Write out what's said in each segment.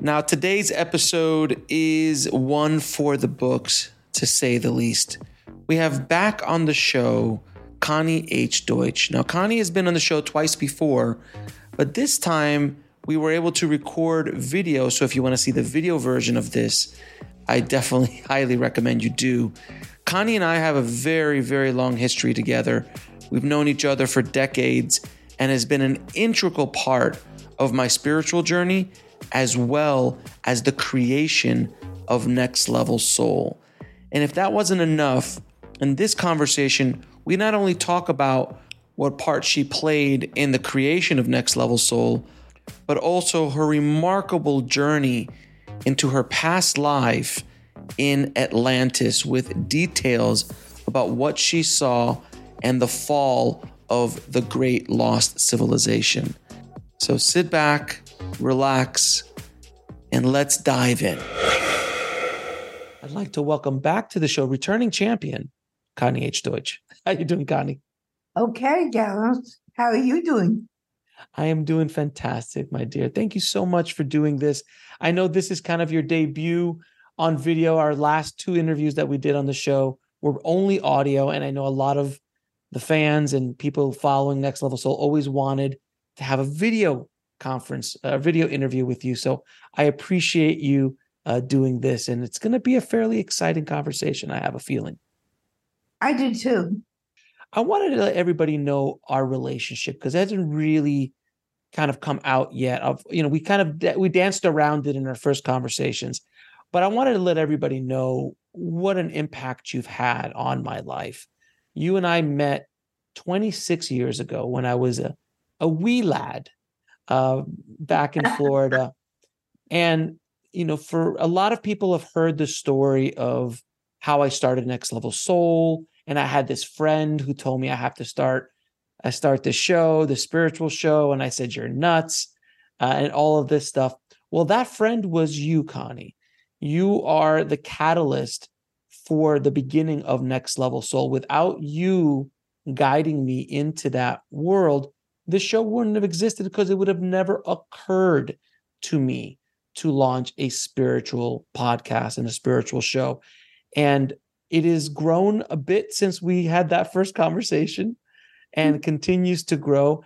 Now, today's episode is one for the books, to say the least. We have back on the show Connie H. Deutsch. Now, Connie has been on the show twice before, but this time we were able to record video. So if you want to see the video version of this, I definitely highly recommend you do. Connie and I have a very, very long history together. We've known each other for decades and has been an integral part of my spiritual journey as well as the creation of Next Level Soul. And if that wasn't enough, in this conversation, we not only talk about what part she played in the creation of Next Level Soul, but also her remarkable journey into her past life in Atlantis with details about what she saw and the fall of the great lost civilization. So sit back, relax, and let's dive in. I'd like to welcome back to the show returning champion, Connie H. Deutsch. How you doing, Connie? Okay, Gallows. How are you doing? I am doing fantastic, my dear. Thank you so much for doing this. I know this is kind of your debut on video. Our last two interviews that we did on the show were only audio, and I know a lot of the fans and people following Next Level Soul always wanted to have a video conference, a video interview with you. So I appreciate you uh, doing this, and it's going to be a fairly exciting conversation. I have a feeling. I do too. I wanted to let everybody know our relationship because it hasn't really kind of come out yet. Of you know, we kind of we danced around it in our first conversations, but I wanted to let everybody know what an impact you've had on my life. You and I met 26 years ago when I was a a wee lad uh, back in Florida, and you know, for a lot of people have heard the story of how I started Next Level Soul, and I had this friend who told me I have to start I start the show, the spiritual show, and I said, You're nuts, uh, and all of this stuff. Well, that friend was you, Connie. You are the catalyst for the beginning of Next Level Soul. Without you guiding me into that world, the show wouldn't have existed because it would have never occurred to me to launch a spiritual podcast and a spiritual show. And it has grown a bit since we had that first conversation and mm-hmm. continues to grow.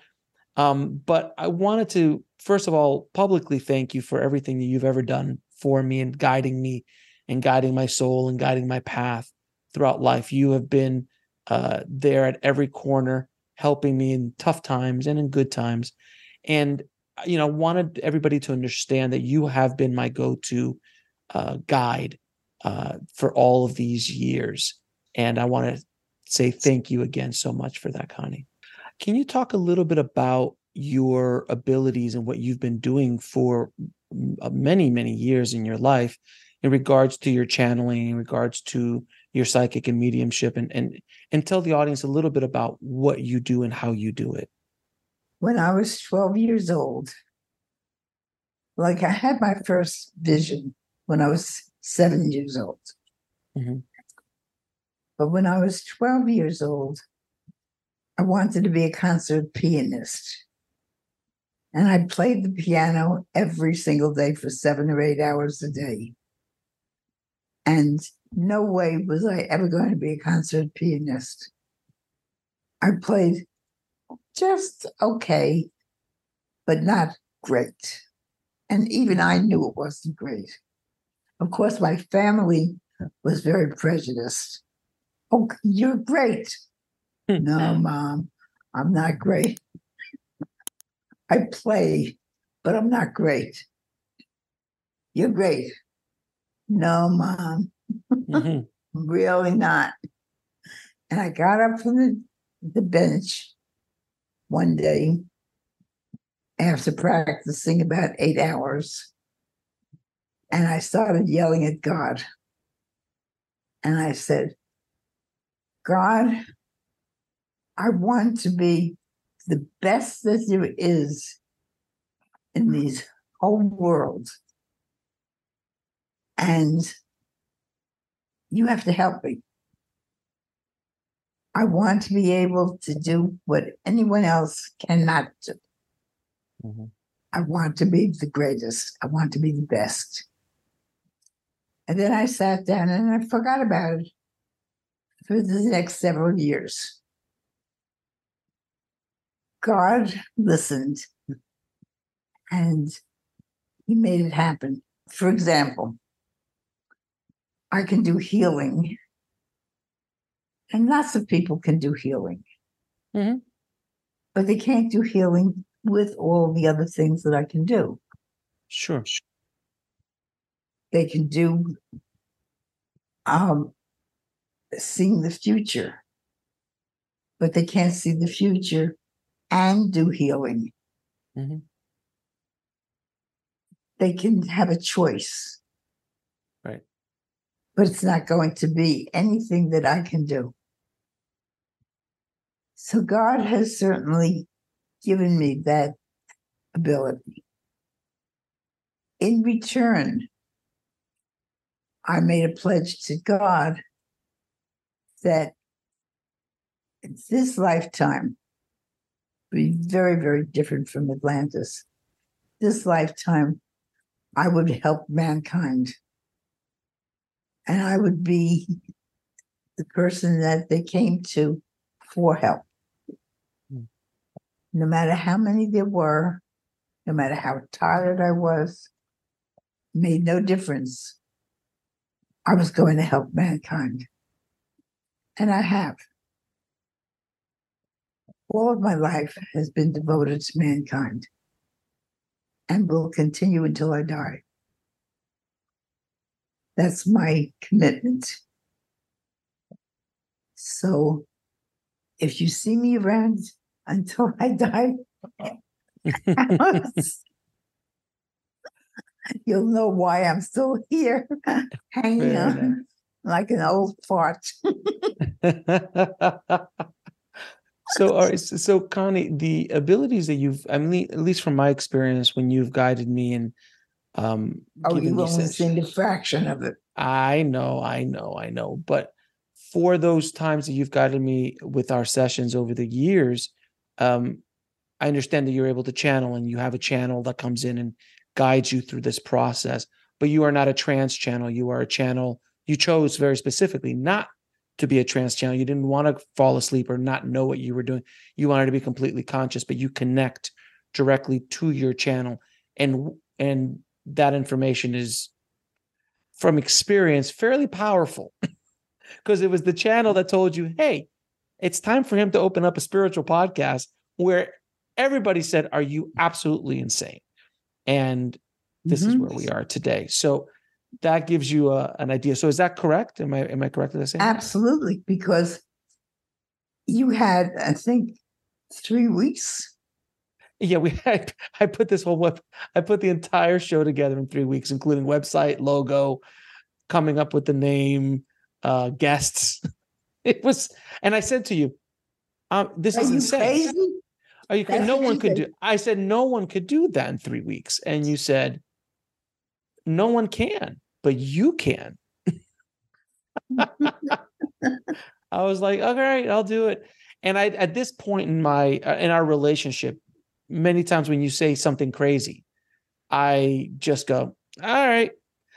Um, but I wanted to, first of all, publicly thank you for everything that you've ever done for me and guiding me and guiding my soul and guiding my path throughout life. You have been uh, there at every corner, helping me in tough times and in good times. And, you know, wanted everybody to understand that you have been my go to uh, guide uh, for all of these years. And I want to say thank you again so much for that, Connie. Can you talk a little bit about your abilities and what you've been doing for uh, many, many years in your life in regards to your channeling, in regards to your psychic and mediumship, and and and tell the audience a little bit about what you do and how you do it. When I was 12 years old, like I had my first vision when I was seven years old. Mm-hmm. But when I was 12 years old, I wanted to be a concert pianist. And I played the piano every single day for seven or eight hours a day. And no way was I ever going to be a concert pianist. I played just okay, but not great. And even I knew it wasn't great. Of course, my family was very prejudiced. Oh, you're great. no, mom, I'm not great. I play, but I'm not great. You're great. No, mom, mm-hmm. really not. And I got up from the, the bench one day after practicing about eight hours. And I started yelling at God. And I said, God, I want to be the best that there is in these whole world. And you have to help me. I want to be able to do what anyone else cannot do. Mm-hmm. I want to be the greatest. I want to be the best. And then I sat down and I forgot about it for the next several years. God listened and he made it happen. For example, I can do healing, and lots of people can do healing, mm-hmm. but they can't do healing with all the other things that I can do. Sure. They can do um, seeing the future, but they can't see the future and do healing. Mm-hmm. They can have a choice. But it's not going to be anything that I can do. So God has certainly given me that ability. In return, I made a pledge to God that this lifetime be very, very different from Atlantis. This lifetime, I would help mankind. And I would be the person that they came to for help hmm. no matter how many there were, no matter how tired I was, made no difference. I was going to help mankind. And I have. All of my life has been devoted to mankind and will continue until I die. That's my commitment. So if you see me around until I die. You'll know why I'm still here, hanging on like an old fart. so, all right, so Connie, the abilities that you've, I mean, at least from my experience, when you've guided me and um, oh, only seen a fraction of it. I know, I know, I know, but for those times that you've guided me with our sessions over the years, um, I understand that you're able to channel and you have a channel that comes in and guides you through this process, but you are not a trance channel. You are a channel you chose very specifically not to be a trance channel. You didn't want to fall asleep or not know what you were doing. You wanted to be completely conscious, but you connect directly to your channel. And and that information is from experience fairly powerful because it was the channel that told you, hey, it's time for him to open up a spiritual podcast where everybody said, Are you absolutely insane? And this mm-hmm. is where we are today. So that gives you a, an idea. So is that correct? Am I am I correct in saying? Absolutely, because you had, I think, three weeks. Yeah, we had I put this whole web I put the entire show together in three weeks, including website, logo, coming up with the name, uh, guests. It was, and I said to you, um, this Are is insane. Crazy? Are you That's no one could do I said no one could do that in three weeks. And you said, No one can, but you can. I was like, all right, I'll do it. And I at this point in my uh, in our relationship, many times when you say something crazy, I just go, all right.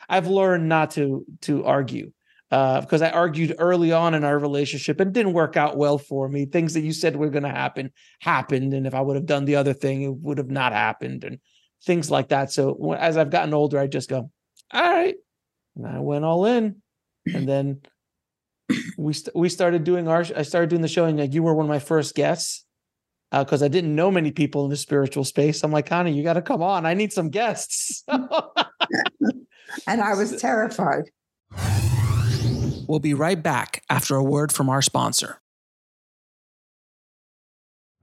I've learned not to to argue uh, because I argued early on in our relationship and didn't work out well for me. Things that you said were going to happen happened, and if I would have done the other thing, it would have not happened, and things like that. So as I've gotten older, I just go, all right, And I went all in. And then we st- we started doing our I started doing the show and like you were one of my first guests because uh, I didn't know many people in the spiritual space. I'm like, Connie, you got to come on. I need some guests. and I was terrified. We'll be right back after a word from our sponsor.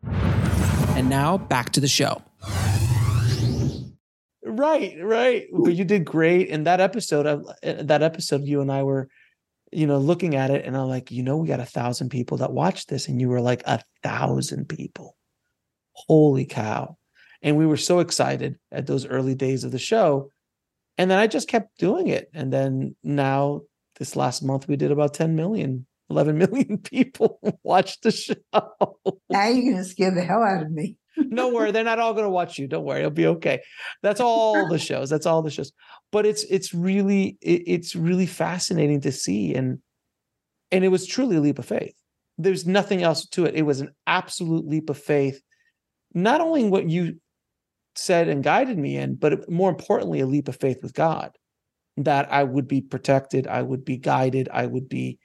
And now back to the show. Right, right. But you did great. in that episode, of uh, that episode, you and I were, you know, looking at it, and I'm like, you know, we got a thousand people that watched this, and you were like a thousand people. Holy cow! And we were so excited at those early days of the show, and then I just kept doing it, and then now this last month we did about 10 million 11 million people watch the show. Now you're going to scare the hell out of me. no worry, they're not all going to watch you. Don't worry, it'll be okay. That's all the shows. That's all the shows. But it's it's really it, it's really fascinating to see, and and it was truly a leap of faith. There's nothing else to it. It was an absolute leap of faith. Not only what you said and guided me in, but more importantly, a leap of faith with God that I would be protected, I would be guided, I would be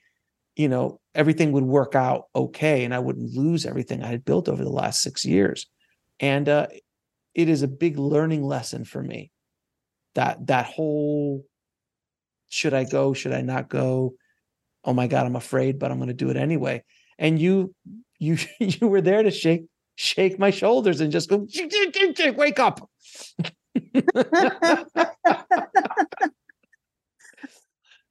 you know, everything would work out okay and I wouldn't lose everything I had built over the last six years. And uh, it is a big learning lesson for me. That that whole should I go, should I not go? Oh my God, I'm afraid, but I'm gonna do it anyway. And you you you were there to shake shake my shoulders and just go wake up.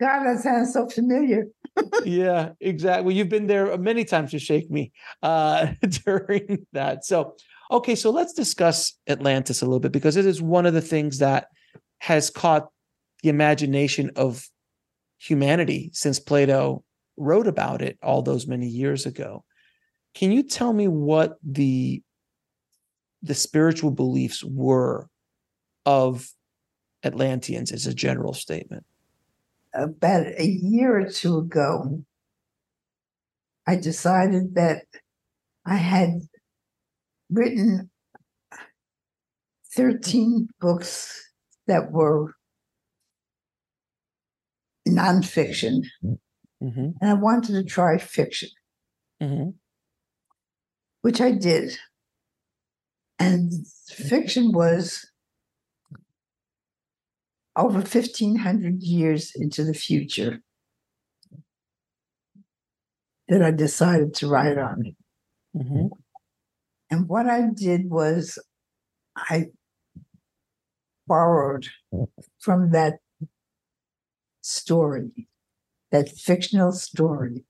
God, that sounds so familiar. yeah, exactly. You've been there many times to shake me uh, during that. So, okay, so let's discuss Atlantis a little bit because it is one of the things that has caught the imagination of humanity since Plato wrote about it all those many years ago. Can you tell me what the the spiritual beliefs were of Atlanteans as a general statement? about a year or two ago, I decided that I had written 13 books that were nonfiction, mm-hmm. and I wanted to try fiction, mm-hmm. Which I did. And fiction was over 1500 years into the future that I decided to write on it. Mm-hmm. And what I did was I borrowed from that story, that fictional story.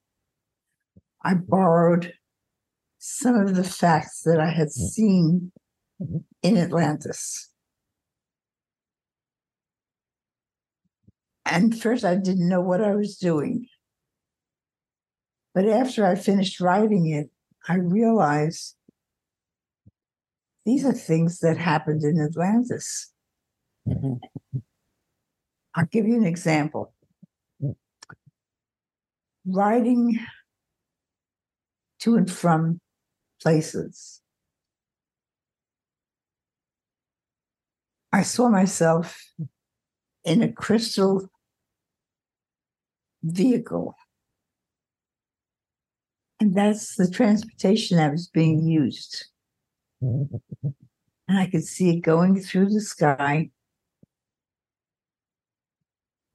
I borrowed some of the facts that I had mm-hmm. seen mm-hmm. in Atlantis. And first, I didn't know what I was doing. But after I finished writing it, I realized these are things that happened in Atlantis. Mm-hmm. I'll give you an example. Mm-hmm. Riding to and from places. I saw myself in a crystal vehicle. And that's the transportation that was being used. and I could see it going through the sky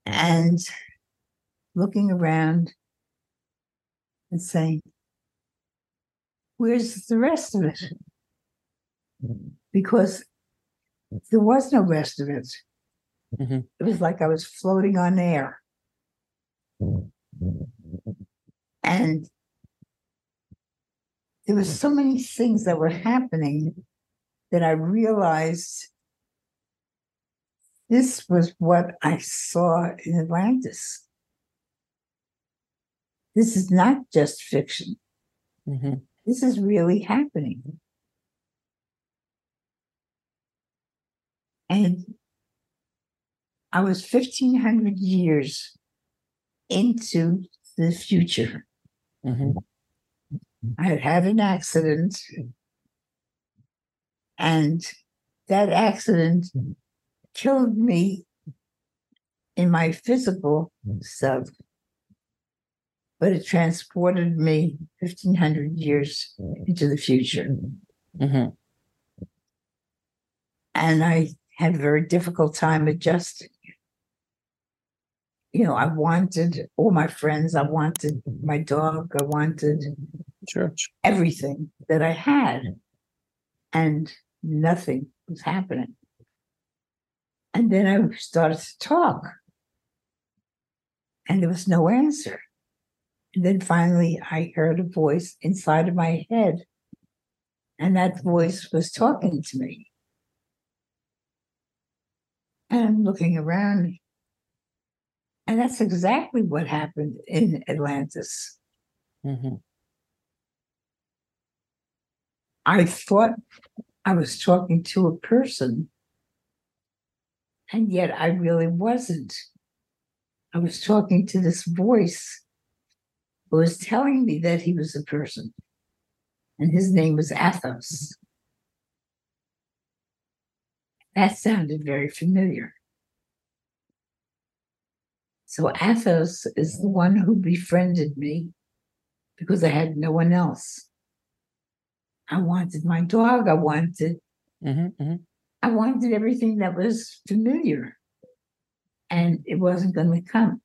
and looking around and saying, Where's the rest of it? Because there was no rest of it. Mm-hmm. It was like I was floating on air. And there was so many things that were happening that I realized this was what I saw in Atlantis. This is not just fiction. Mm-hmm. This is really happening. And I was 1500 years into the future. Mm-hmm. I had had an accident, and that accident killed me in my physical self, but it transported me 1500 years into the future. Mm-hmm. And I had a very difficult time adjusting. You know, I wanted all my friends, I wanted my dog, I wanted Sure. everything that I had, and nothing was happening. And then I started to talk, and there was no answer. And then finally, I heard a voice inside of my head, and that voice was talking to me. And I'm looking around, and that's exactly what happened in Atlantis. Mm-hmm. I thought I was talking to a person, and yet I really wasn't. I was talking to this voice was telling me that he was a person, and his name was Athos. That sounded very familiar. So Athos is the one who befriended me because I had no one else. I wanted my dog. I wanted Mm-hmm. Mm-hmm. I wanted everything that was familiar. And it wasn't going to come.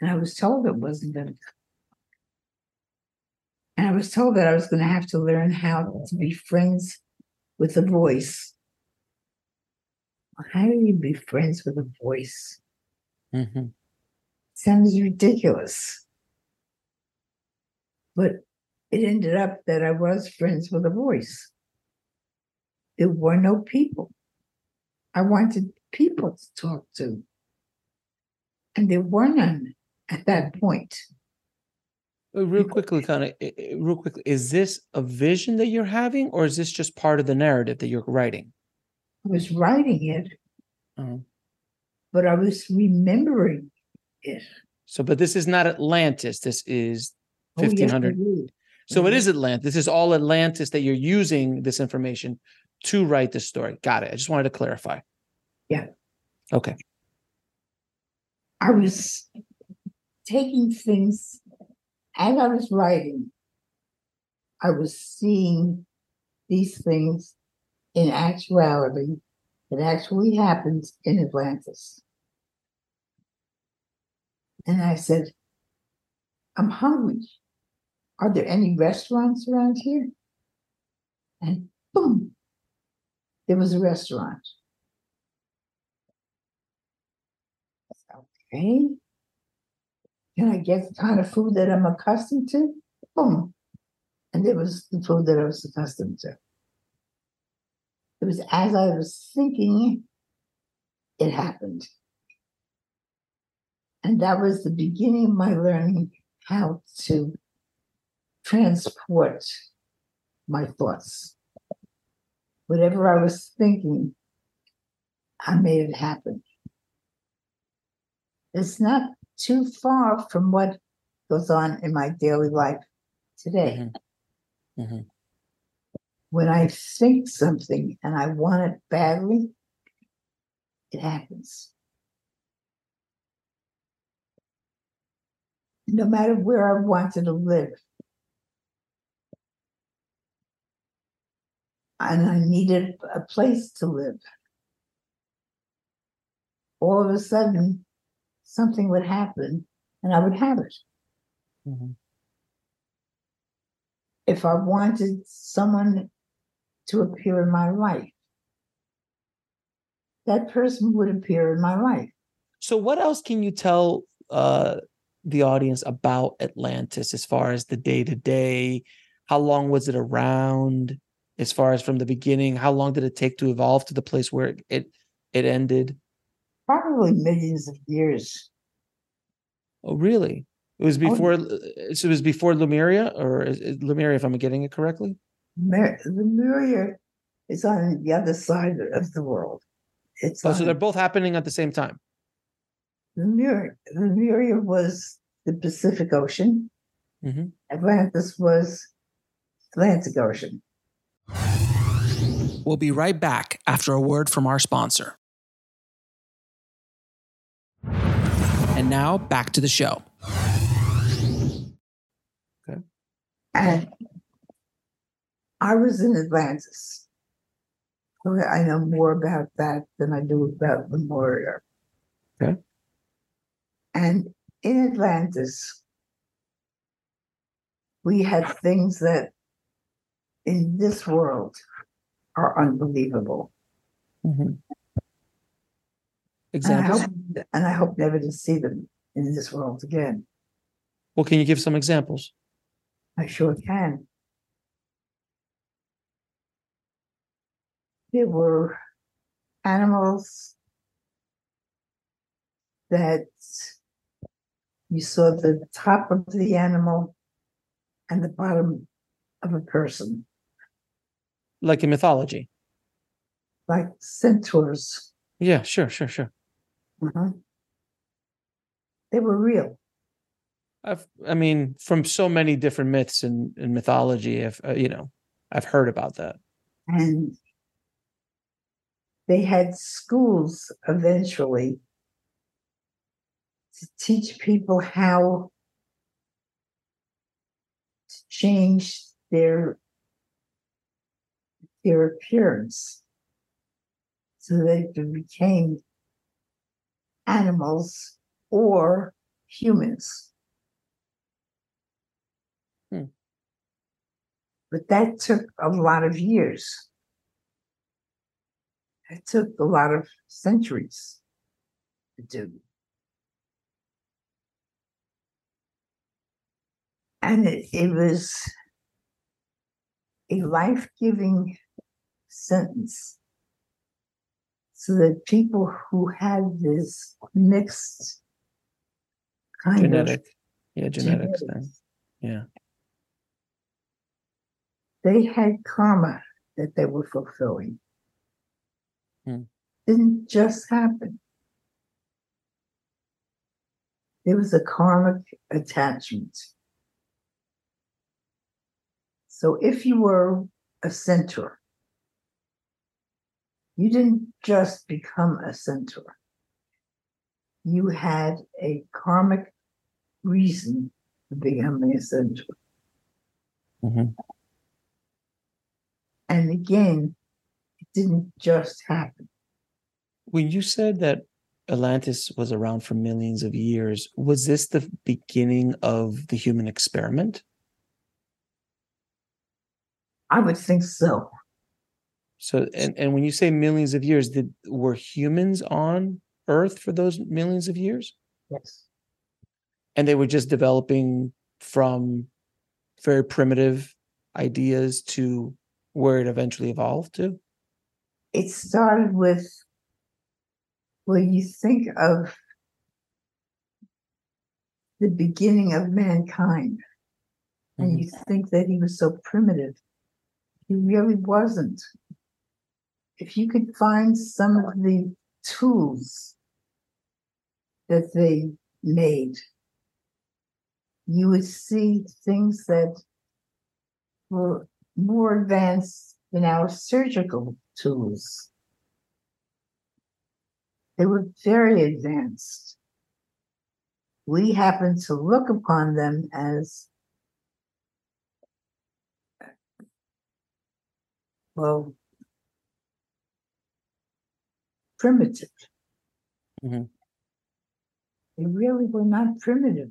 And I was told it wasn't going to come. And I was told that I was going to have to learn how to be friends with a voice. How do you be friends with a voice? Mm-hmm. Sounds ridiculous. But it ended up that I was friends with a voice. There were no people. I wanted people to talk to. And there were none at that point. Uh, Real quickly, kind of, real quickly, is this a vision that you're having, or is this just part of the narrative that you're writing? I was writing it, Oh. but I was remembering it. So, but this is not Atlantis. This is Oh, yes, 1500. So it Mhm. is Atlantis. This is all Atlantis that you're using this information to write this story. Got it. I just wanted to clarify. Yeah. Okay. I was taking things as I was writing, I was seeing these things in actuality that actually happened in Atlantis. And I said, I'm hungry. Are there any restaurants around here? And boom, there was a restaurant. Okay. I get the kind of food that I'm accustomed to? Boom. And it was the food that I was accustomed to. It was as I was thinking, it happened. And that was the beginning of my learning how to transport my thoughts. Whatever I was thinking, I made it happen. It's not too far from what goes on in my daily life today. Mhm. Mhm. When I think something and I want it badly, it happens. No matter where I wanted to live. And I needed a place to live. All of a sudden, something would happen and I would have it. Mhm. If I wanted someone to appear in my life, that person would appear in my life. So, what else can you tell uh, the audience about Atlantis as far as the day to day? How long was it around? As far as from the beginning, how long did it take to evolve to the place where it it, it ended? Probably millions of years. Oh, really? It was Oh, before. So it was before Lemuria, or is it Lemuria? If I'm getting it correctly. Mer- Lemuria is on the other side of the world. It's Oh, so they're both happening at the same time. Lemuria, Lemuria was the Pacific Ocean. Mhm. Atlantis was Atlantic Ocean. We'll be right back after a word from our sponsor. And now back to the show. Okay. And I was in Atlantis. I know more about that than I do about Lemuria. Okay. And in Atlantis, we had things that in this world are unbelievable. Mm-hmm. Examples? And I, hope, and I hope never to see them in this world again. Well, can you give some examples? I sure can. There were animals that you saw the top of the animal and the bottom of a person. Like in mythology. Like centaurs. Yeah, sure, sure, sure. Mm-hmm. They were real. I've, I mean, from so many different myths and, and mythology, I've, uh, you know, I've heard about that. And they had schools eventually to teach people how to change their their appearance so they became animals or humans. Hmm. But that took a lot of years. It took a lot of centuries to do. And it, it was a life giving sentence so that people who had this mixed kind genetic, of yeah, genetics, genetics. yeah, they had karma that they were fulfilling. Hmm. Didn't just happen. There was a karmic attachment. So if you were a centaur, you didn't just become a centaur. You had a karmic reason for becoming a centaur. Mm-hmm. And again, it didn't just happen. When you said that Atlantis was around for millions of years, was this the beginning of the human experiment? I would think so. So, and, and when you say millions of years, did were humans on Earth for those millions of years? Yes. And they were just developing from very primitive ideas to where it eventually evolved to? It started with when you think of the beginning of mankind, mm-hmm. and you think that he was so primitive. He really wasn't if you could find some of the tools that they made, you would see things that were more advanced than our surgical tools. They were very advanced. We happen to look upon them as well primitive. Mm-hmm. They really were not primitive.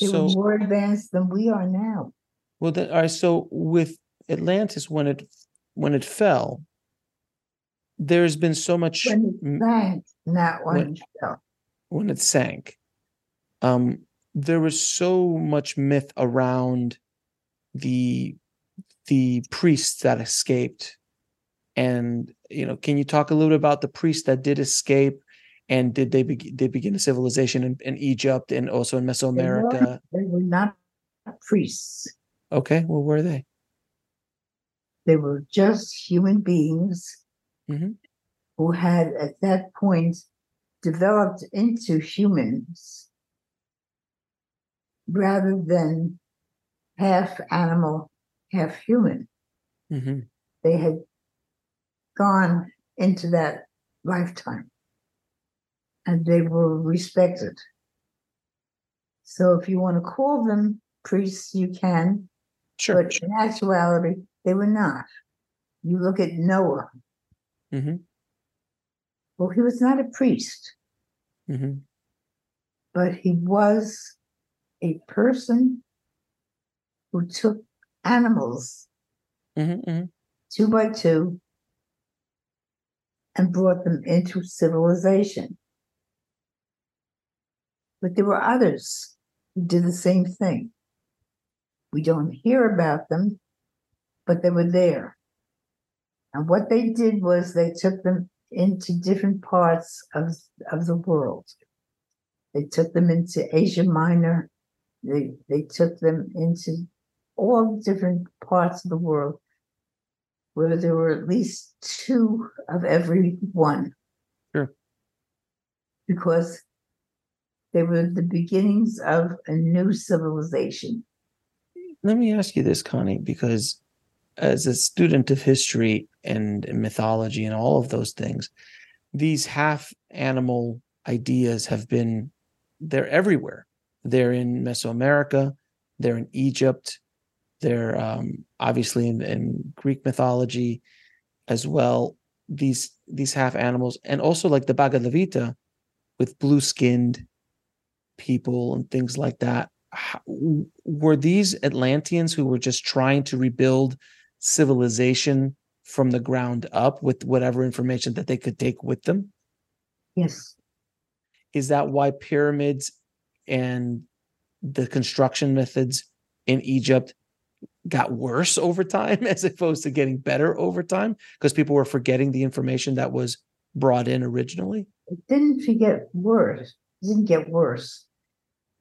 They so, were more advanced than we are now. Well, then, all right. So with Atlantis, when it when it fell, there's been so much when it sank, not when, when it fell. When it sank, um, there was so much myth around the the priests that escaped and you know can you talk a little bit about the priests that did escape? And did they be- they begin a civilization in, in egypt and also in mesoamerica they were, they were not priests. Okay well were they? They were just human beings mm-hmm. who had at that point developed into humans rather than half animal half human. Mm-hmm. they had gone into that lifetime. and they were respected. So if you want to call them priests, you can. Sure. But in actuality, they were not. You look at Noah. Mm-hmm. Well, he was not a priest, Mm-hmm. but he was a person who took animals Mm-hmm. mm-hmm. two by two and brought them into civilization. But there were others who did the same thing. We don't hear about them, but they were there. And what they did was they took them into different parts of, of the world. They took them into Asia Minor. They, they took them into all different parts of the world where there were at least two of every one. Sure. Because they were the beginnings of a new civilization. Let me ask you this, Connie, because as a student of history and mythology and all of those things, these half animal ideas have been they're everywhere. They're in Mesoamerica, they're in Egypt, they're um, obviously in, in Greek mythology as well. These these half animals, and also like the Bhagavad Gita with blue skinned people and things like that. How, were these Atlanteans who were just trying to rebuild civilization from the ground up with whatever information that they could take with them? Yes. Is that why pyramids and the construction methods in Egypt got worse over time as opposed to getting better over time because people were forgetting the information that was brought in originally? It didn't get worse. It didn't get worse.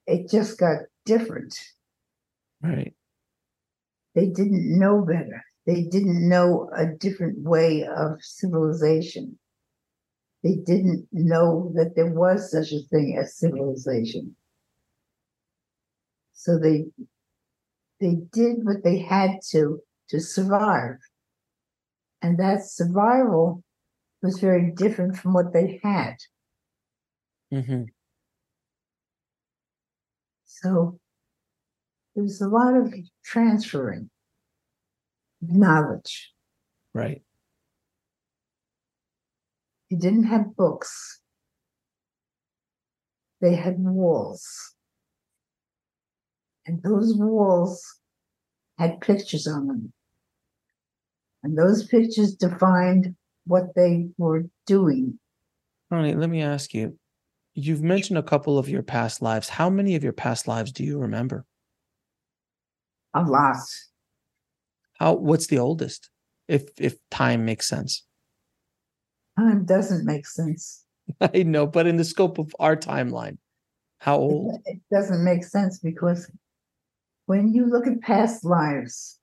It just got different. Right. They didn't know better. They didn't know a different way of civilization. They didn't know that there was such a thing as civilization. So they they did what they had to to survive. And that survival was very different from what they had. Mm-hmm. So there was a lot of transferring knowledge. Right. They didn't have books. They had walls. And those walls had pictures on them. And those pictures defined what they were doing. Ronnie, let me ask you. You've mentioned a couple of your past lives. How many of your past lives do you remember? A lot. How what's the oldest? If if time makes sense. Time doesn't make sense. I know, but in the scope of our timeline, how old? It doesn't make sense because when you look at past lives,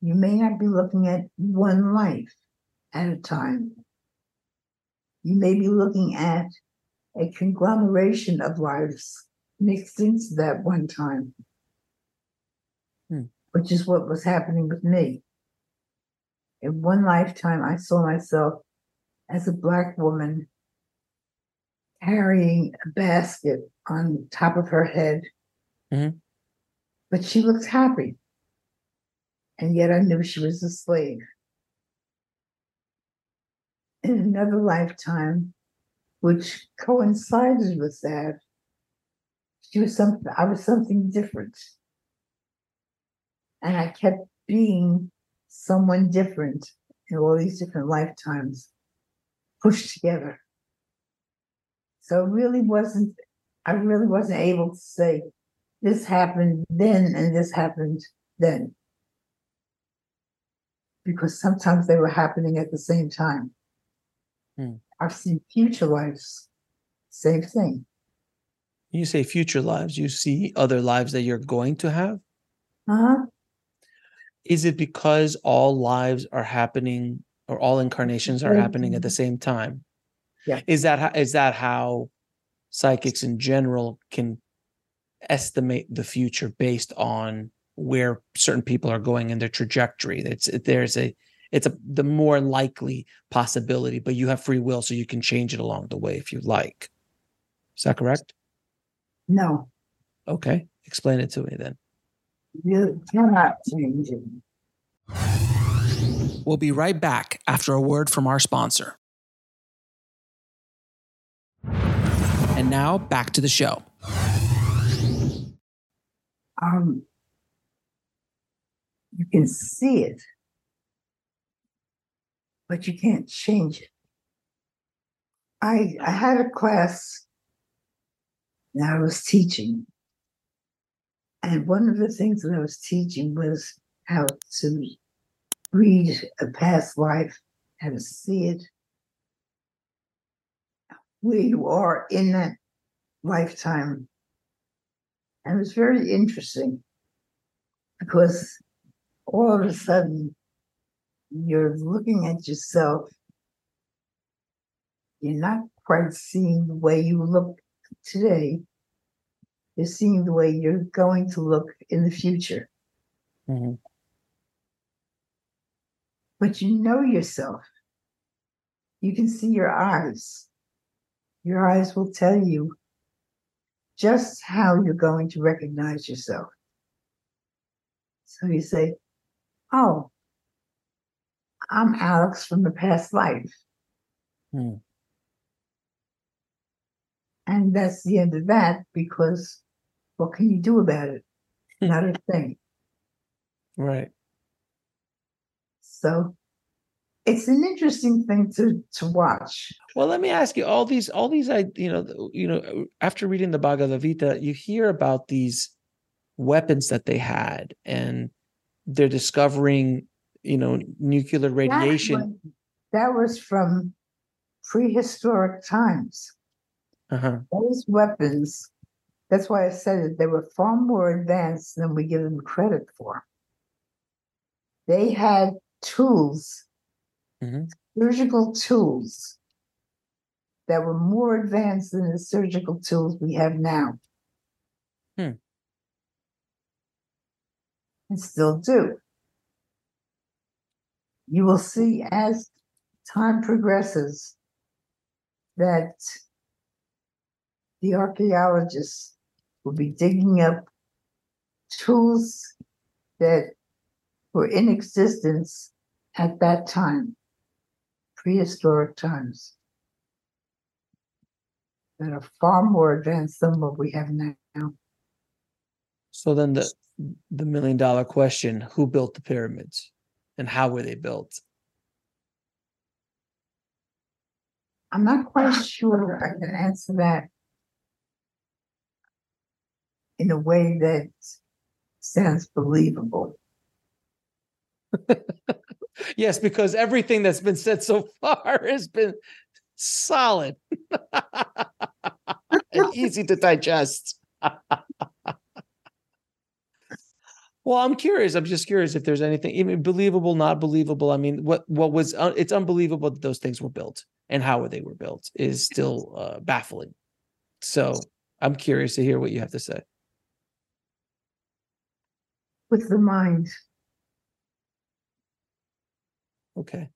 you may not be looking at one life at a time. You may be looking at a conglomeration of lives mixed into that one time, hmm. which is what was happening with me. In one lifetime, I saw myself as a Black woman carrying a basket on top of her head. Mm-hmm. But she looked happy. And yet I knew she was a slave. In another lifetime, which coincided with that, she was something I was something different. And I kept being someone different in all these different lifetimes pushed together. So it really wasn't, I really wasn't able to say, this happened then and this happened then. Because sometimes they were happening at the same time. Hmm. I've seen future lives, same thing. You say future lives, you see other lives that you're going to have? Uh-huh. Is it because all lives are happening or all incarnations are happening at the same time? Yeah. Is that how, is that how psychics in general can estimate the future based on where certain people are going in their trajectory? It's there's a it's a the more likely possibility, but you have free will, so you can change it along the way if you like. Is that correct? No. Okay. Explain it to me then. You cannot change it. We'll be right back after a word from our sponsor. And now back to the show. Um, you can see it, but you can't change it. I I had a class that I was teaching, and one of the things that I was teaching was how to read a past life, how to see it, where you are in that lifetime. And it was very interesting because all of a sudden you're looking at yourself, you're not quite seeing the way you look today, you're seeing the way you're going to look in the future. Mm-hmm. But you know yourself. You can see your eyes. Your eyes will tell you just how you're going to recognize yourself. So you say, Oh, I'm Alex from the past life. Hmm. And that's the end of that because what can you do about it? Not a thing. Right. So it's an interesting thing to to watch. Well, let me ask you all these all these I you know you know after reading the Bhagavad Gita, you hear about these weapons that they had and they're discovering you know nuclear radiation. That was, that was from prehistoric times. Uh-huh. Those weapons, that's why I said they were far more advanced than we give them credit for. They had tools, mm-hmm. surgical tools that were more advanced than the surgical tools we have now. Hmm. And still do. You will see as time progresses that the archaeologists will be digging up tools that were in existence at that time, prehistoric times, that are far more advanced than what we have now. So then the the million dollar question, who built the pyramids and how were they built? I'm not quite sure I can answer that in a way that sounds believable. yes, because everything that's been said so far has been solid and easy to digest. well, I'm curious. I'm just curious if there's anything even believable, not believable. I mean, what what was uh, it's unbelievable that those things were built and how they were built is still uh, baffling. So I'm curious to hear what you have to say. With the mind. Okay.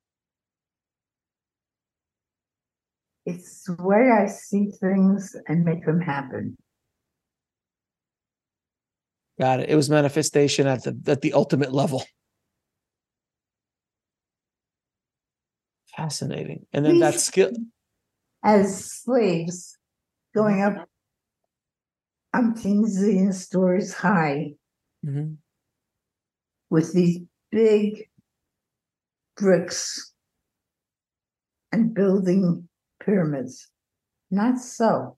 It's the way I see things and make them happen. Got it. It was manifestation at the at the ultimate level. Fascinating. And then that skill as slaves going up umpteen zillion stories high mm-hmm. with these big bricks and building pyramids. Not so.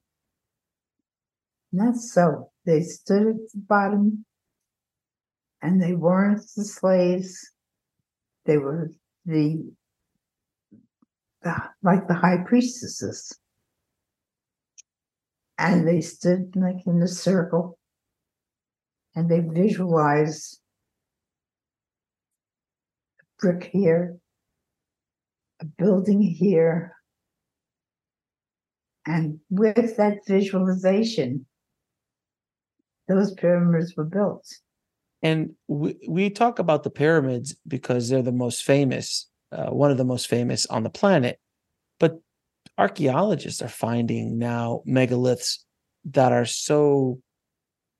Not so. They stood at the bottom and they weren't the slaves. They were the, the like the high priestesses. And they stood like in a circle and they visualized brick here, a building here. And with that visualization, those pyramids were built. And we, we talk about the pyramids because they're the most famous uh, one of the most famous on the planet. But archaeologists are finding now megaliths that are so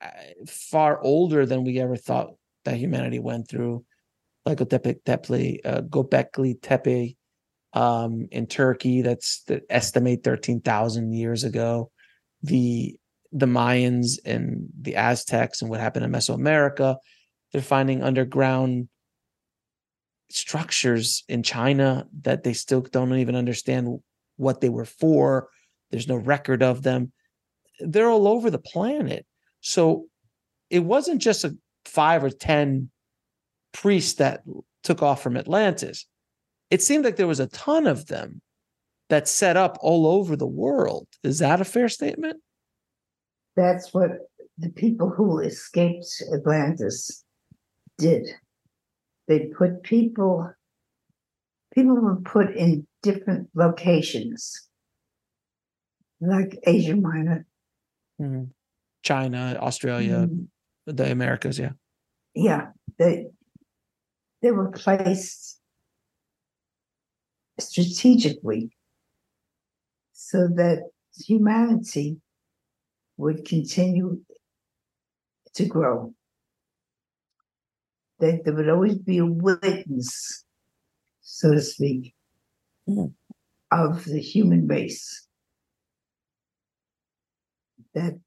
uh, far older than we ever thought that humanity went through, like Göbekli, uh, Göbekli Tepe um, in Turkey. That's that estimate thirteen thousand years ago. The the Mayans and the Aztecs and what happened in Mesoamerica. They're finding underground structures in China that they still don't even understand what they were for. There's no record of them. They're all over the planet. So it wasn't just a five or 10 priests that took off from Atlantis. It seemed like there was a ton of them that set up all over the world. Is that a fair statement? That's what the people who escaped Atlantis did. They put people, people were put in different locations, like Asia Minor, mm-hmm. China, Australia, mm-hmm. the Americas. Yeah, yeah. They they were placed strategically so that humanity would continue to grow. That there would always be a witness, so to speak, mm. of the human race. That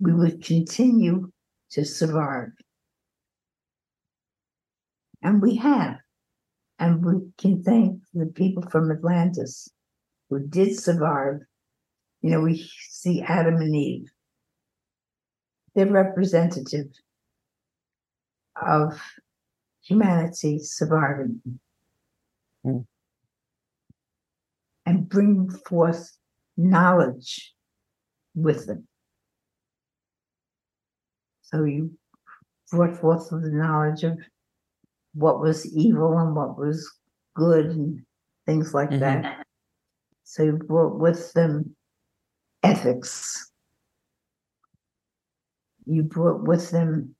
we would continue to survive. And we have. And we can thank the people from Atlantis who did survive you know, we see Adam and Eve. They're representative of humanity surviving mm. and bring forth knowledge with them. So you brought forth the knowledge of what was evil and what was good and things like mm-hmm. that. So you brought with them ethics. You brought with them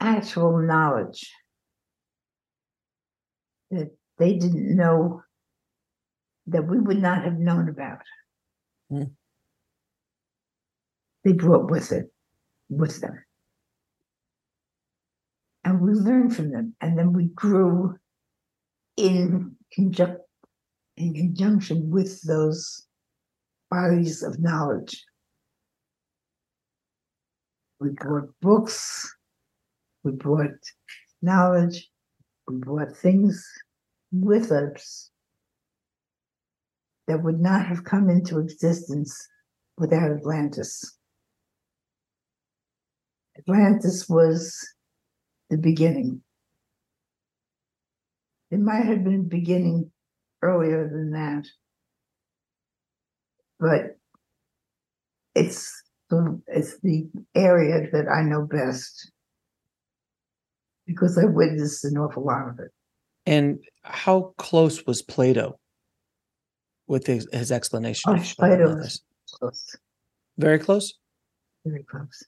actual knowledge that they didn't know that we would not have known about. Mm. They brought with it, with them. We learned from them. And then we grew in, conjunc- in conjunction with those bodies of knowledge. We brought books, we brought knowledge, we brought things with us that would not have come into existence without Atlantis. Atlantis was the beginning. It might have been beginning earlier than that but it's the, it's the area that I know best because I witnessed an awful lot of it. And how close was Plato with his, his explanation? Oh, Plato was close. Very close? Very close.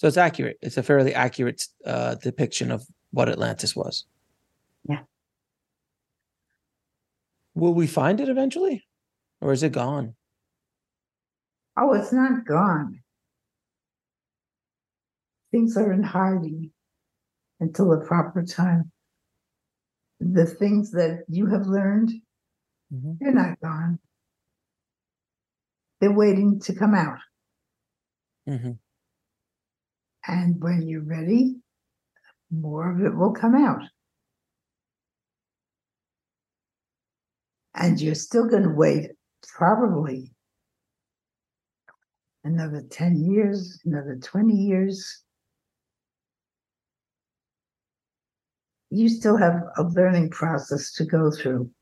So it's accurate. It's a fairly accurate uh, depiction of what Atlantis was. Yeah. Will we find it eventually? Or is it gone? Oh, it's not gone. Things are in hiding until the proper time. The things that you have learned, mm-hmm. they're not gone. They're waiting to come out. Mm-hmm. And when you're ready, more of it will come out. And you're still going to wait probably another 10 years, another 20 years. You still have a learning process to go through.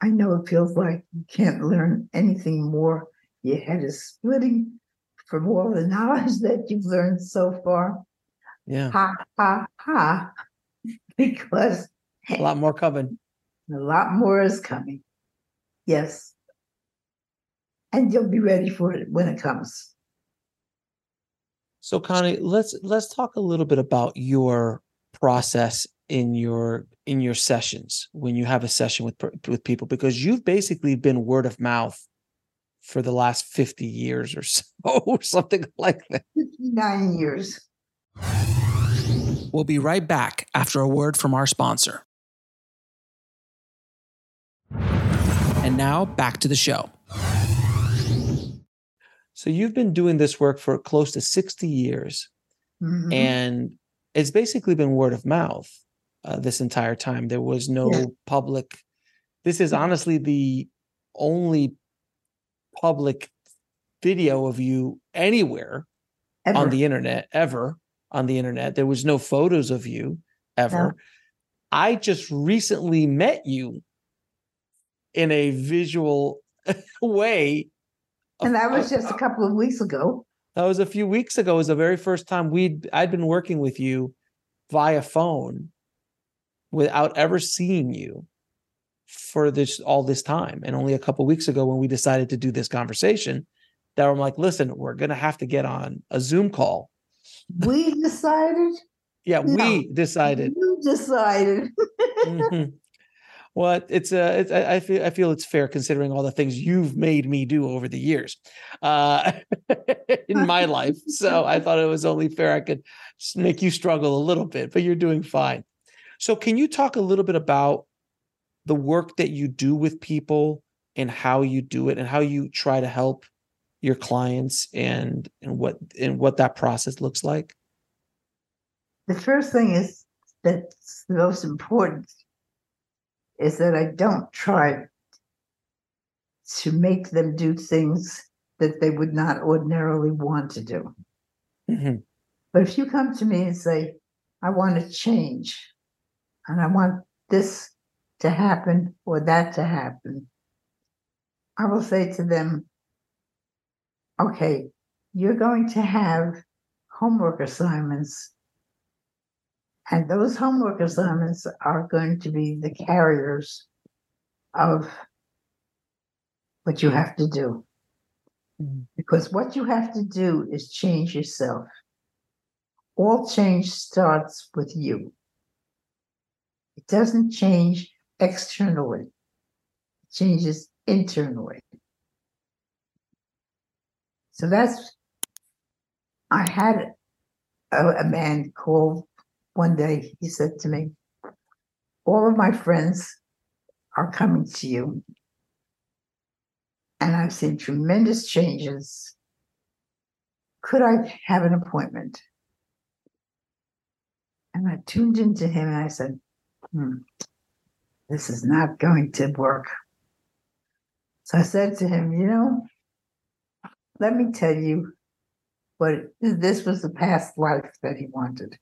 I know it feels like you can't learn anything more. Your head is splitting from all the knowledge that you've learned so far. Yeah. Ha, ha, ha. Because a lot more coming. A lot more is coming. Yes and you'll be ready for it when it comes. So Connie, let's let's talk a little bit about your process in your in your sessions when you have a session with with people because you've basically been word of mouth for the last 50 years or so or something like that 59 years we'll be right back after a word from our sponsor and now back to the show so you've been doing this work for close to 60 years mm-hmm. and it's basically been word of mouth uh, this entire time. There was no yeah. public. This is honestly the only public video of you anywhere ever. on the internet ever on the internet. There was no photos of you ever. No. I just recently met you in a visual way. And that was just a uh, couple of weeks ago. That was a few weeks ago. It was the very first time we'd I'd been working with you via phone without ever seeing you for this all this time. And only a couple weeks ago, when we decided to do this conversation, that I'm like, listen, we're gonna have to get on a Zoom call. We decided. yeah, no, we decided. You decided. mm-hmm. Well, it's uh, it's, I feel I feel it's fair considering all the things you've made me do over the years, uh, in my life. So I thought it was only fair I could make you struggle a little bit, but you're doing fine. So, can you talk a little bit about the work that you do with people and how you do it and how you try to help your clients and and what and what that process looks like? The first thing is that's the most important is that I don't try to make them do things that they would not ordinarily want to do. Mm-hmm. But if you come to me and say, I want to change, and I want this to happen or that to happen, I will say to them, okay, you're going to have homework assignments. And those homework assignments are going to be the carriers of what you have to do. Mm-hmm. Because what you have to do is change yourself. All change starts with you. It doesn't change externally, changes internally. So that's, I had a, a man call one day, he said to me, All of my friends are coming to you. And I've seen tremendous changes. Could I have an appointment? And I tuned into him and I said, hmm, this is not going to work. So I said to him, you know, let me tell you what this was the past life that he wanted.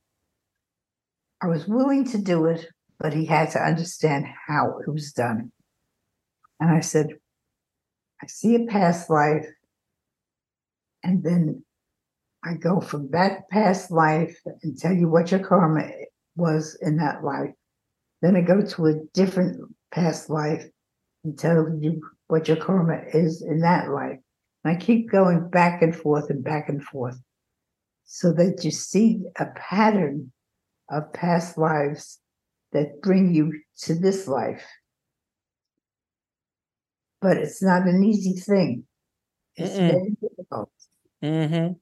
I was willing to do it, but he had to understand how it was done. And I said, I see a past life, and then I go from that past life and tell you what your karma was in that life. Then I go to a different past life and tell you what your karma is in that life. And I keep going back and forth and back and forth so that you see a pattern of past lives that bring you to this life. But it's not an easy thing. It's Mm-mm. very difficult. Mm-hmm.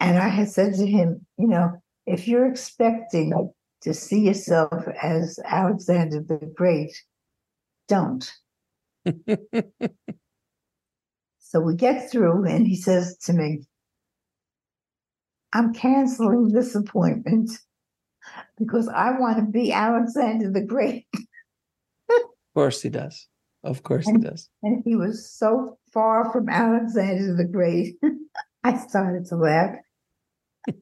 And I had said to him, you know, if you're expecting to see yourself as Alexander the Great, don't. so we get through, and he says to me, I'm canceling this appointment because I want to be Alexander the Great. of course he does. Of course and, he does. And he was so far from Alexander the Great. I started to laugh.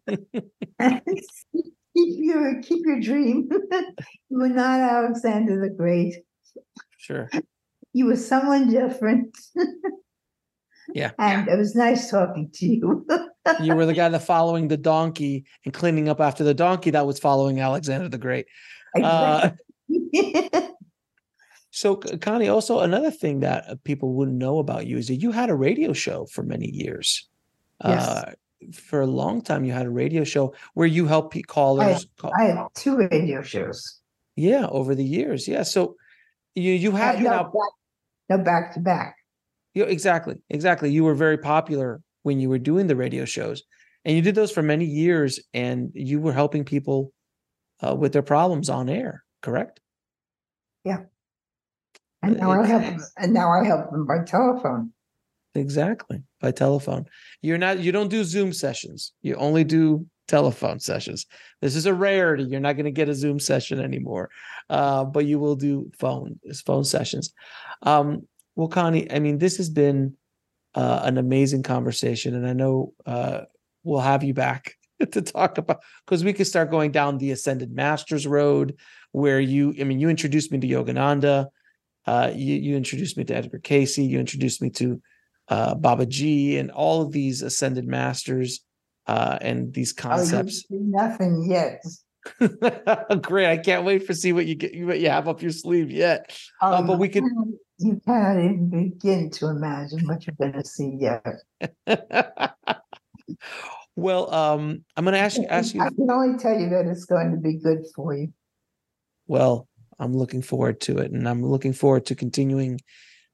keep your keep your dream. you were not Alexander the Great. Sure. You were someone different. yeah. And it was nice talking to you. you were the guy that following the donkey and cleaning up after the donkey that was following Alexander the Great. Uh, so Connie, also another thing that uh, people wouldn't know about you is that you had a radio show for many years. Yes. Uh, for a long time you had a radio show where you help callers. I, call. I had two radio shows. Yeah, over the years. Yeah, so you you have no, you now. back, no back to back. Yeah, exactly, exactly. You were very popular when you were doing the radio shows, and you did those for many years, and you were helping people uh, with their problems on air. Correct? Yeah. And now I help them, and now I help them by telephone. Exactly. By telephone. You're not you don't do Zoom sessions. You only do telephone sessions. This is a rarity. You're not going to get a Zoom session anymore. Uh, but you will do phone phone sessions. Um, well, Connie, I mean, this has been uh, an amazing conversation, and I know uh, we'll have you back to talk about because we could start going down the ascended masters road where you i mean you introduced me to yogananda uh, you, you introduced me to edgar cayce you introduced me to uh, babaji and all of these ascended masters uh, and these concepts oh, nothing yet great i can't wait for see what you get what you have up your sleeve yet oh, uh, but we could you can't even begin to imagine what you're going to see yet well, um, I'm going to ask ask you. I can only tell you that it's going to be good for you. Well, I'm looking forward to it, and I'm looking forward to continuing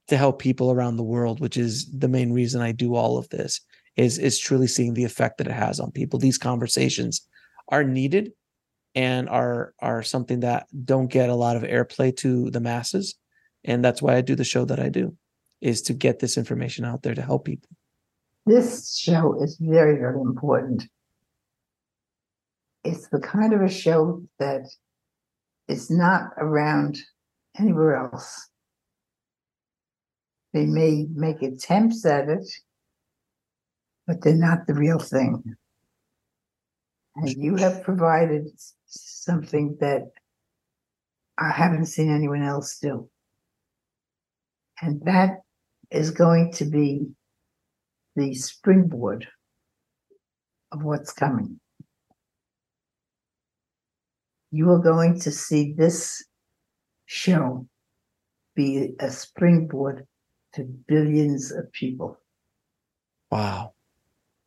to help people around the world, which is the main reason I do all of this. Is is truly seeing the effect that it has on people. These conversations are needed and are are something that don't get a lot of airplay to the masses, and that's why I do the show that I do, is to get this information out there to help people. This show is very, very important. It's the kind of a show that is not around anywhere else. They may make attempts at it, but they're not the real thing. And you have provided something that I haven't seen anyone else do. And that is going to be the springboard of what's coming. You are going to see this show be a springboard to billions of people. Wow.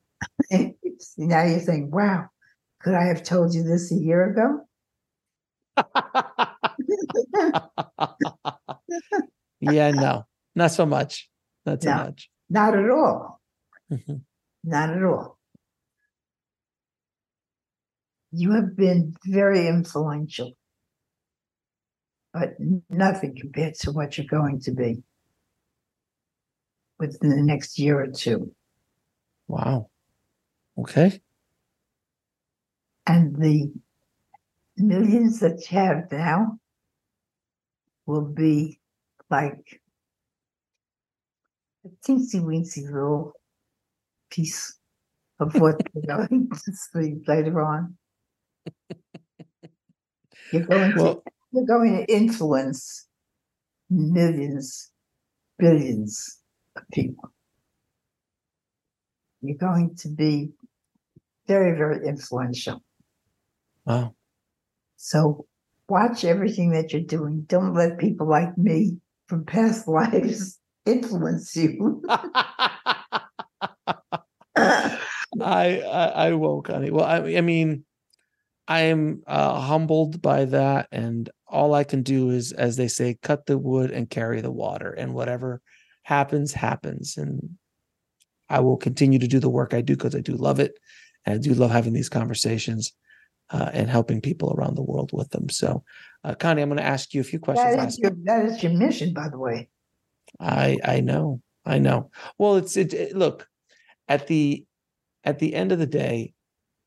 now you're saying, wow, could I have told you this a year ago? yeah, no, not so much. Not so no, much. Not at all. Mm-hmm. Not at all. You have been very influential, but nothing compared to what you're going to be within the next year or two. Wow. Okay. And the millions that you have now will be like a teensy weensy little piece of what you're going to see later on. You're going well, to you're going to influence millions, billions people. You're going to be very, very influential. Wow. So watch everything that you're doing. Don't let people like me from past lives influence you. I, I, I won't, Connie. Well, I, I mean, I am uh, humbled by that, and all I can do is, as they say, cut the wood and carry the water, and whatever happens, happens. And I will continue to do the work I do because I do love it, and I do love having these conversations uh, and helping people around the world with them. So, uh, Connie, I'm going to ask you a few questions. That is, your, that is your mission, by the way. I I know, I know. Well, it's it, it look at the at the end of the day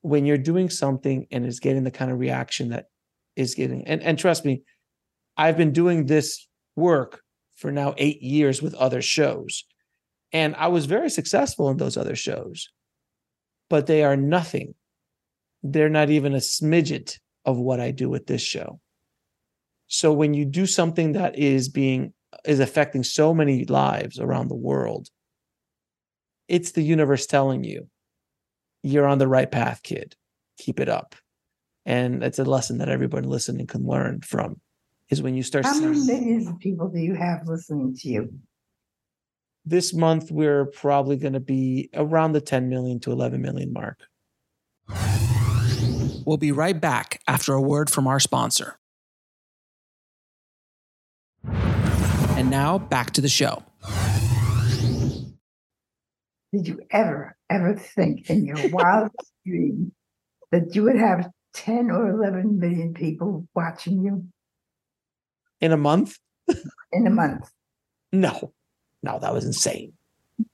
when you're doing something and is getting the kind of reaction that is getting and, and trust me i've been doing this work for now eight years with other shows and i was very successful in those other shows but they are nothing they're not even a smidget of what i do with this show so when you do something that is being is affecting so many lives around the world it's the universe telling you you're on the right path, kid. Keep it up. And it's a lesson that everybody listening can learn from is when you start how many millions of people do you have listening to you this month we're probably going to be around the 10 million to 11 million mark. We'll be right back after a word from our sponsor. And now back to the show. Did you ever, ever think in your wildest dream that you would have 10 or 11 million people watching you In a month? in a month? No, no, that was insane.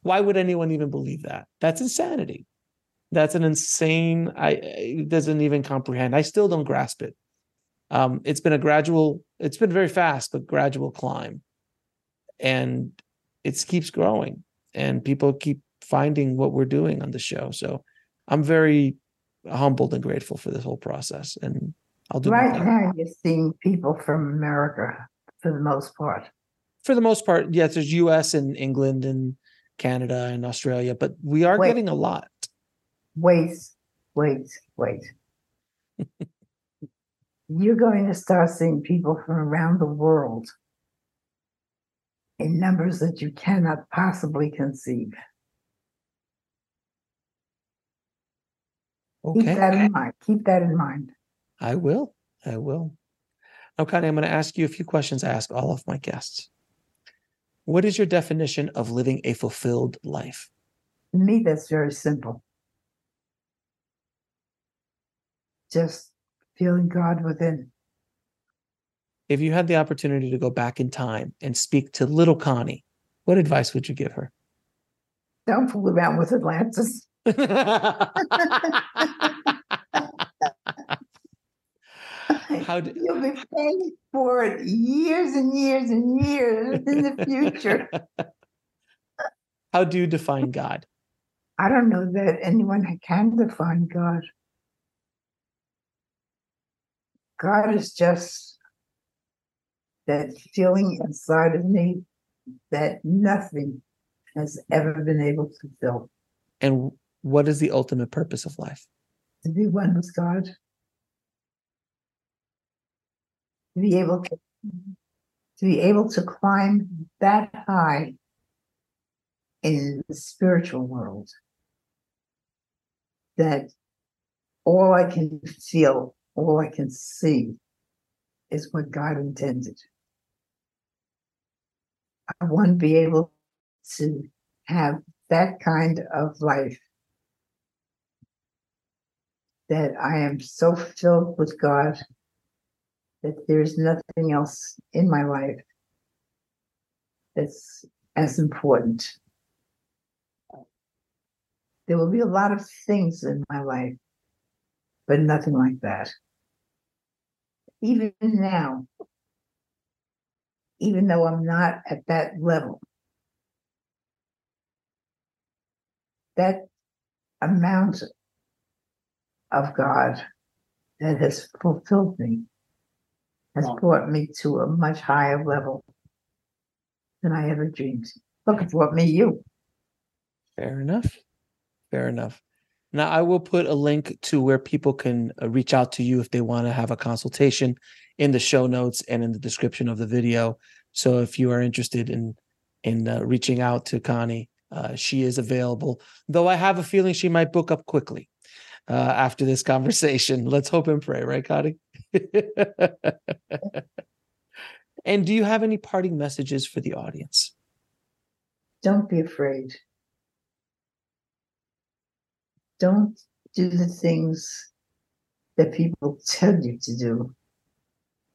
Why would anyone even believe that? That's insanity. That's an insane. I it doesn't even comprehend. I still don't grasp it. Um, it's been a gradual. It's been very fast, but gradual climb, and it keeps growing, and people keep finding what we're doing on the show. So, I'm very humbled and grateful for this whole process, and I'll do Right now, you're seeing people from America for the most part. for the most part, yes, there's US and England and Canada and Australia, but we are Wait. getting a lot. Wait, wait, wait. You're going to start seeing people from around the world in numbers that you cannot possibly conceive. Okay. Keep that in mind. Keep that in mind. I will. I will. Now, Connie, I'm going to ask you a few questions I ask all of my guests. What is your definition of living a fulfilled life? To me, that's very simple. Just feeling God within. If you had the opportunity to go back in time and speak to little Connie, what advice would you give her? Don't fool around with Atlantis. How do, You'll be paying for it years and years and years in the future. How do you define God? I don't know that anyone can define God. God is just that feeling inside of me that nothing has ever been able to fill. And what is the ultimate purpose of life? To be one with God. To be able to, to be able to climb that high in the spiritual world that all I can feel, all I can see is what God intended. I want to be able to have that kind of life that I am so filled with God that there's nothing else in my life that's as important. There will be a lot of things in my life, but nothing like that. Even now, even though I'm not at that level, that amount of God that has fulfilled me has brought me to a much higher level than I ever dreamed. Look, it brought me you. Fair enough. Fair enough. Now, I will put a link to where people can uh, reach out to you if they want to have a consultation in the show notes and in the description of the video. So, if you are interested in in uh, reaching out to Connie, uh, she is available. Though I have a feeling she might book up quickly uh, after this conversation. Let's hope and pray, right, Connie? And do you have any parting messages for the audience? Don't be afraid. Don't do the things that people tell you to do.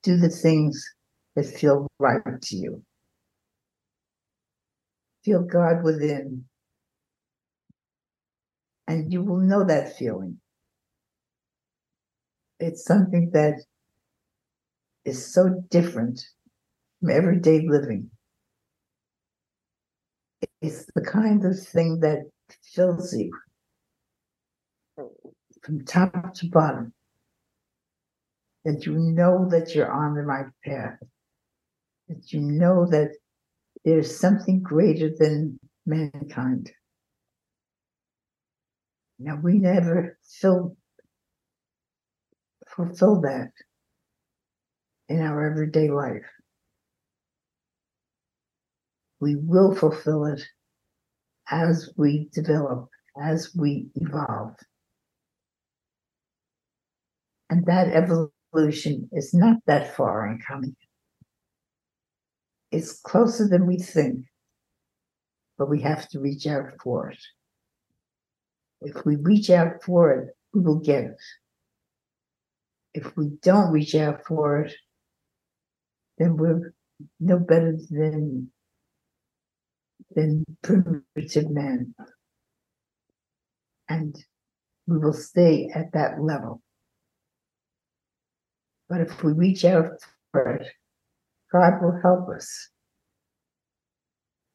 Do the things that feel right to you. Feel God within. And you will know that feeling. It's something that is so different from everyday living. It's the kind of thing that fills you from top to bottom. That you know that you're on the right path. That you know that there's something greater than mankind. Now we never fill, fulfill that in our everyday life. We will fulfill it as we develop, as we evolve. And that evolution is not that far in coming. It's closer than we think, but we have to reach out for it. If we reach out for it, we will get it. If we don't reach out for it, then we're no better than than primitive man. And we will stay at that level. But if we reach out for it, God will help us.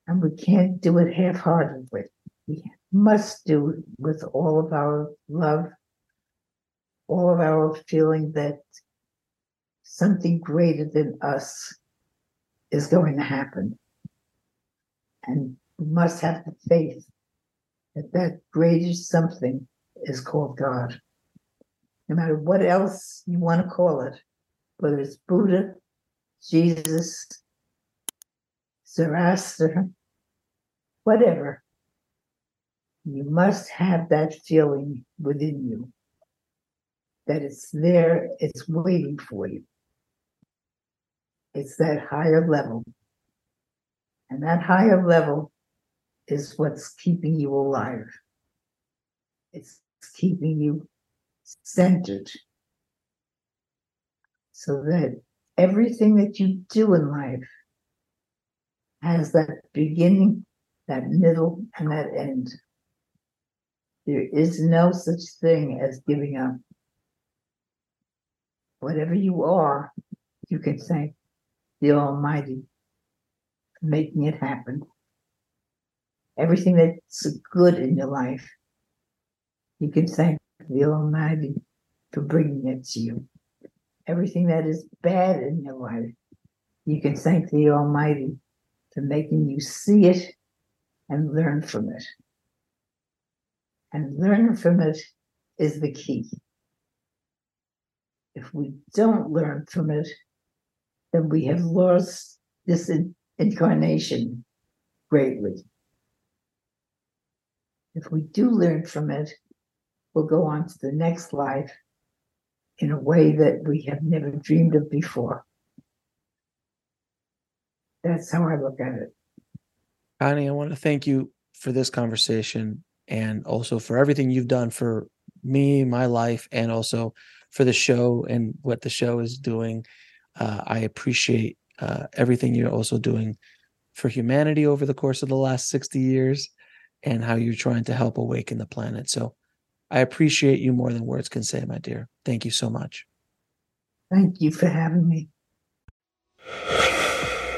And we can't do it half heartedly. We must do it with all of our love, all of our feeling that something greater than us is going to happen. And we must have the faith that that greater something is called God. No matter what else you want to call it, whether it's Buddha, Jesus, Zoroaster, whatever, you must have that feeling within you that it's there, it's waiting for you. It's that higher level. And that higher level is what's keeping you alive. It's keeping you centered so that everything that you do in life has that beginning, that middle, and that end. There is no such thing as giving up. Whatever you are, you can thank the Almighty for making it happen. Everything that's good in your life, you can thank the Almighty for bringing it to you everything that is bad in your life, you can thank the Almighty for making you see it and learn from it. And learning from it is the key. If we don't learn from it, then we have lost this incarnation greatly. If we do learn from it, we'll go on to the next life in a way that we have never dreamed of before. That's how I look at it. Connie, I want to thank you for this conversation and also for everything you've done for me, my life, and also for the show and what the show is doing. Uh, I appreciate uh, everything you're also doing for humanity over the course of the last 60 years and how you're trying to help awaken the planet. So I appreciate you more than words can say, my dear. Thank you so much. Thank you for having me.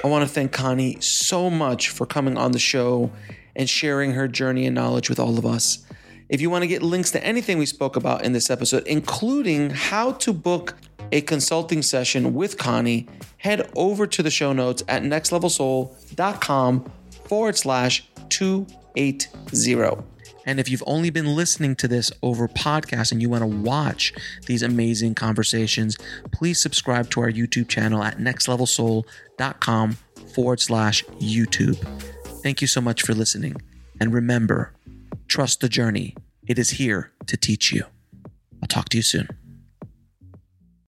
I want to thank Connie so much for coming on the show and sharing her journey and knowledge with all of us. If you want to get links to anything we spoke about in this episode, including how to book a consulting session with Connie, head over to the show notes at nextlevelsoul.com forward slash 280. And if you've only been listening to this over podcast and you want to watch these amazing conversations, please subscribe to our YouTube channel at nextlevelsoul.com forward slash YouTube. Thank you so much for listening. And remember, trust the journey. It is here to teach you. I'll talk to you soon.